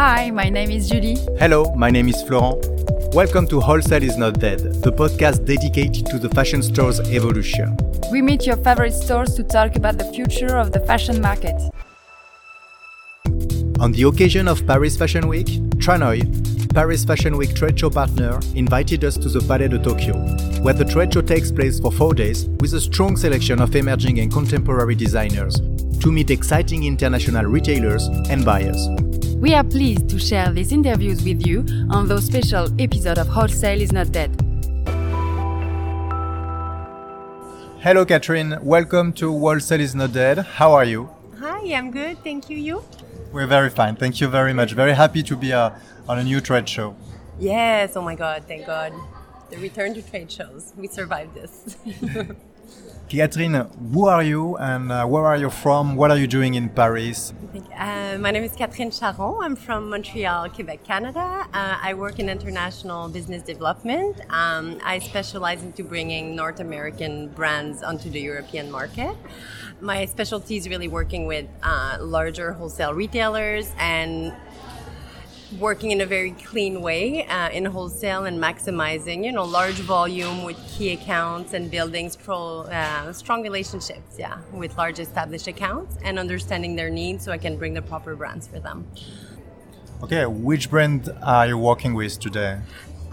Hi, my name is Julie. Hello, my name is Florent. Welcome to Wholesale is Not Dead, the podcast dedicated to the fashion store's evolution. We meet your favorite stores to talk about the future of the fashion market. On the occasion of Paris Fashion Week, Tranoï, Paris Fashion Week trade show partner, invited us to the Palais de Tokyo, where the trade show takes place for four days with a strong selection of emerging and contemporary designers to meet exciting international retailers and buyers. We are pleased to share these interviews with you on those special episode of Wholesale is Not Dead. Hello, Catherine. Welcome to Wholesale is Not Dead. How are you? Hi, I'm good. Thank you. You? We're very fine. Thank you very much. Very happy to be uh, on a new trade show. Yes. Oh my God. Thank God. The return to trade shows. We survived this. Catherine, who are you and uh, where are you from? What are you doing in Paris? Uh, my name is Catherine Charon. I'm from Montreal, Quebec, Canada. Uh, I work in international business development. Um, I specialize into bringing North American brands onto the European market. My specialty is really working with uh, larger wholesale retailers and working in a very clean way uh, in wholesale and maximizing, you know, large volume with key accounts and building strong, uh, strong relationships, yeah, with large established accounts and understanding their needs so I can bring the proper brands for them. Okay, which brand are you working with today?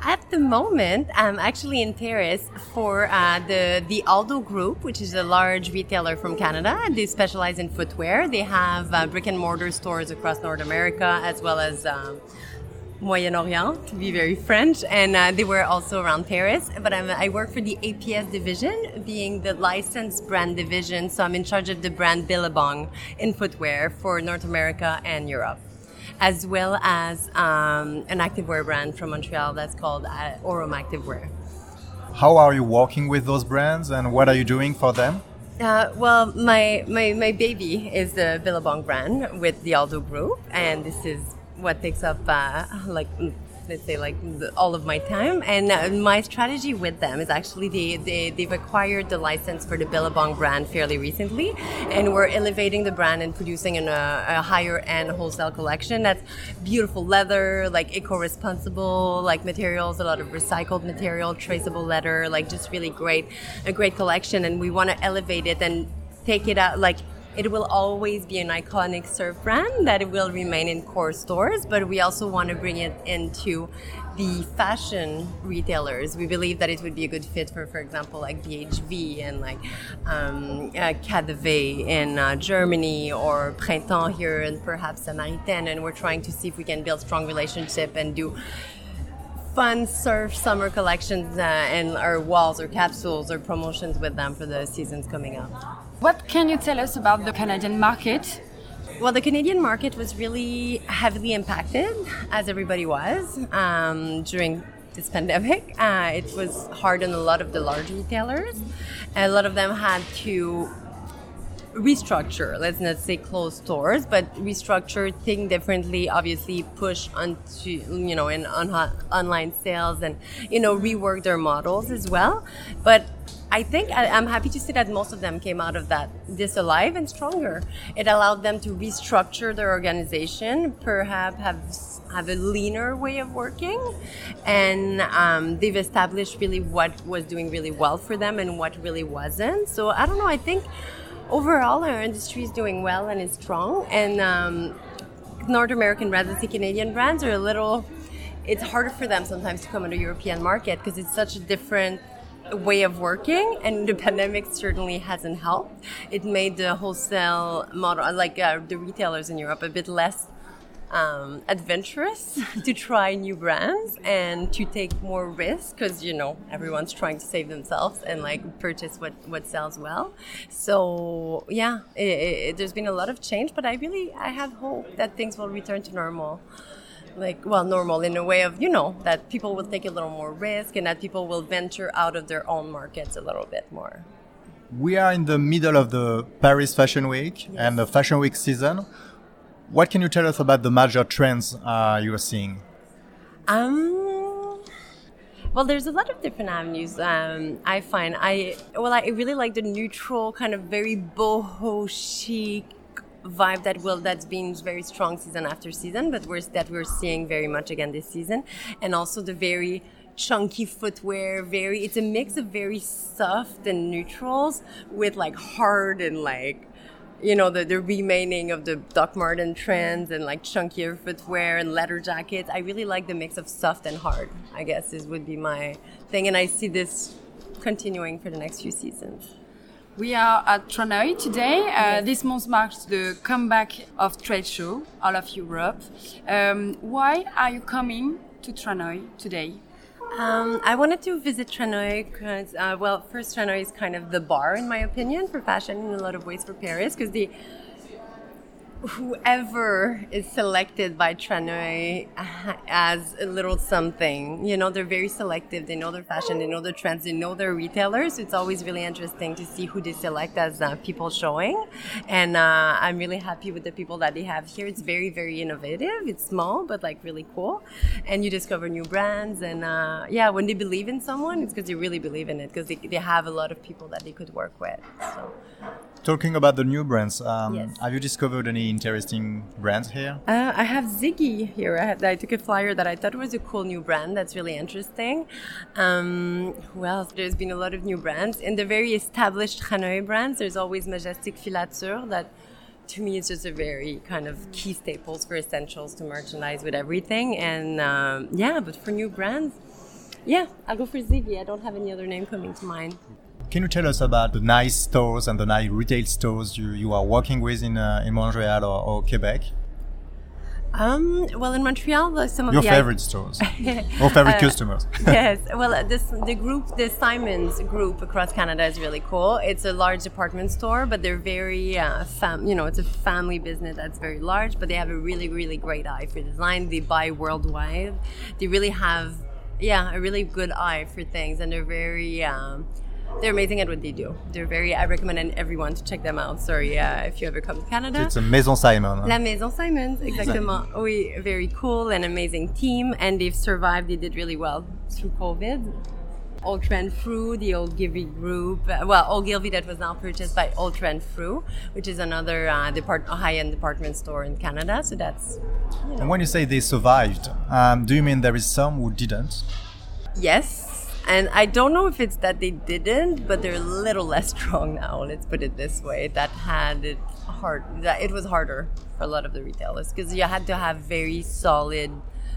At the moment, I'm actually in Paris for uh, the the Aldo Group, which is a large retailer from Canada. They specialize in footwear. They have uh, brick and mortar stores across North America as well as. Um, Moyen-Orient, to be very French, and uh, they were also around Paris. But I'm, i work for the APS division, being the licensed brand division. So I'm in charge of the brand Billabong in footwear for North America and Europe as well as um, an activewear brand from Montreal that's called uh, Orum Activewear. How are you working with those brands and what are you doing for them? Uh, well, my, my, my baby is the Billabong brand with the Aldo Group, and this is what takes up uh, like let's say like all of my time. And uh, my strategy with them is actually they, they, they've acquired the license for the billabong brand fairly recently. And we're elevating the brand and producing in a, a higher end wholesale collection that's beautiful leather like eco-responsible like materials a lot of recycled material traceable leather like just really great a great collection. And we want to elevate it and take it out like it will always be an iconic surf brand that will remain in core stores, but we also want to bring it into the fashion retailers. We believe that it would be a good fit for, for example, like BHV and like um, uh, in uh, Germany or Printemps here and perhaps Samaritaine. And we're trying to see if we can build strong relationship and do fun surf summer collections uh, and our walls or capsules or promotions with them for the seasons coming up. What can you tell us about the Canadian market? Well, the Canadian market was really heavily impacted, as everybody was, um, during this pandemic. Uh, it was hard on a lot of the large retailers. A lot of them had to restructure let's not say close stores but restructure think differently obviously push onto you know in on online sales and you know rework their models as well but I think I, am happy to see that most of them came out of that this alive and stronger. It allowed them to restructure their organization, perhaps have have a leaner way of working, and um, they've established really what was doing really well for them and what really wasn't. So I don't know. I think overall our industry is doing well and is strong, and um, North American brands, and Canadian brands are a little. It's harder for them sometimes to come into European market because it's such a different way of working, and the pandemic certainly hasn't helped. It made the wholesale model, like uh, the retailers in Europe, a bit less um, adventurous to try new brands and to take more risk because you know everyone's trying to save themselves and like purchase what what sells well. So yeah, it, it, there's been a lot of change, but I really I have hope that things will return to normal like well normal in a way of you know that people will take a little more risk and that people will venture out of their own markets a little bit more we are in the middle of the paris fashion week yes. and the fashion week season what can you tell us about the major trends uh, you are seeing? Um well there's a lot of different avenues. Um, i find i well i really like the neutral kind of very boho chic vibe that will that's been very strong season after season, but we're that we're seeing very much again this season, and also the very chunky footwear very it's a mix of very soft and neutrals with like hard and like you know the, the remaining of the Doc Marten trends and like chunkier footwear and leather jackets. I really like the mix of soft and hard. I guess is would be my thing, and I see this continuing for the next few seasons. We are at Tranoï today. Uh, yes. This month marks the comeback of trade show all of Europe. Um, why are you coming to Tranoï today? Um, I wanted to visit Tranoï because, uh, well, first Tranoï is kind of the bar, in my opinion, for fashion in a lot of ways for Paris because the whoever is selected by Tranoï as a little something. You know, they're very selective. They know their fashion, they know their trends, they know their retailers. It's always really interesting to see who they select as uh, people showing. And uh, I'm really happy with the people that they have here. It's very, very innovative. It's small, but like really cool. And you discover new brands. And uh, yeah, when they believe in someone, it's because they really believe in it because they, they have a lot of people that they could work with. So. Talking about the new brands, um, yes. have you discovered any interesting brands here? Uh, I have Ziggy here. I, I, took a flyer that I thought was a cool new brand that's really interesting. Um, who else? There's been a lot of new brands. In the very established Tranoï brands, there's always Majestic Filature that to me is just a very kind of key staples for essentials to merchandise with everything. And um, yeah, but for new brands, yeah, I'll go for Ziggy. I don't have any other name coming to mind. Can you tell us about the nice stores and the nice retail stores you, you are working with in, uh, in Montreal or, or Quebec? Um, well, in Montreal, some of your favorite stores or favorite uh, customers. yes, well, uh, this the group, the Simons group across Canada is really cool. It's a large department store, but they're very, uh, fam- you know, it's a family business that's very large, but they have a really, really great eye for design. They buy worldwide. They really have, yeah, a really good eye for things, and they're very. Um, they're amazing at what they do. They're very. I recommend everyone to check them out. Sorry, yeah, if you ever come to Canada. It's a Maison Simon. La Maison Simons, exactement. oui, very cool and amazing team, and they've survived. They did really well through COVID. Holt Renfrew, the Ogilvy group. Uh, well, Ogilvy that was now purchased by Holt Renfrew, which is another uh, depart- high-end department store in Canada. So that's. You know. And when you say they survived, um, do you mean there is some who didn't? Yes, and I don't know if it's that they didn't, but they're a little less strong now. Let's put it this way. That had it hard. That it was harder for a lot of the retailers because you had to have very solid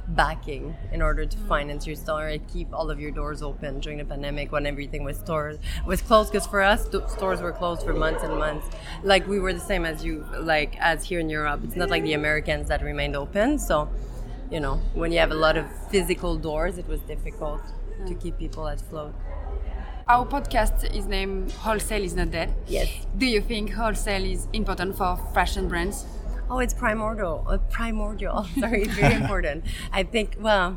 backing in order to mm. finance your store and keep all of your doors open during the pandemic when everything was stores was closed because for us stores were closed for months and months like we were the same as you like as here in europe it's not like the americans that remained open so you know when you have a lot of physical doors it was difficult to keep people at float. Our podcast is named Wholesale is Not Dead. Yes. Do you think wholesale is important for fashion brands? Oh, it's primordial. Uh, primordial. Sorry, it's very important. I think, well,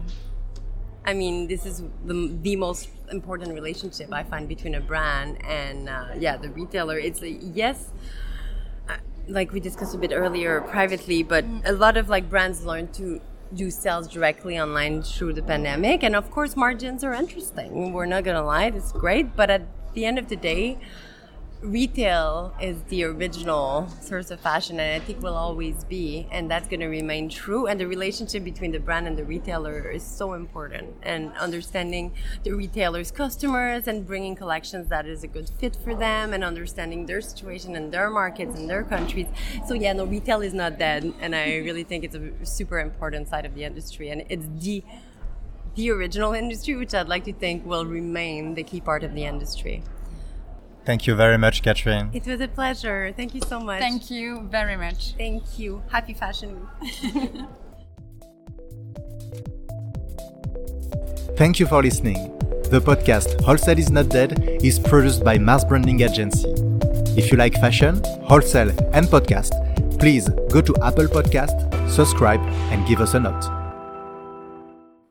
I mean, this is the, the most important relationship I find between a brand and, uh, yeah, the retailer. It's a, yes, uh, like we discussed a bit earlier privately, but mm. a lot of like brands learn to do sales directly online through the pandemic. And of course, margins are interesting. We're not going to lie, it's great. But at the end of the day, retail is the original source of fashion and I think will always be and that's going to remain true. And the relationship between the brand and the retailer is so important and understanding the retailer's customers and bringing collections that is a good fit for them and understanding their situation and their markets and their countries. So yeah no retail is not dead and I really think it's a super important side of the industry and it's the the original industry which I'd like to think will remain the key part of the industry Thank you very much, Catherine. It was a pleasure. Thank you so much. Thank you very much. Thank you. Happy Fashion Week. Thank you for listening. The podcast Wholesale is Not Dead is produced by Mars Branding Agency. If you like fashion, wholesale, and podcast, please go to Apple Podcast, subscribe, and give us a note.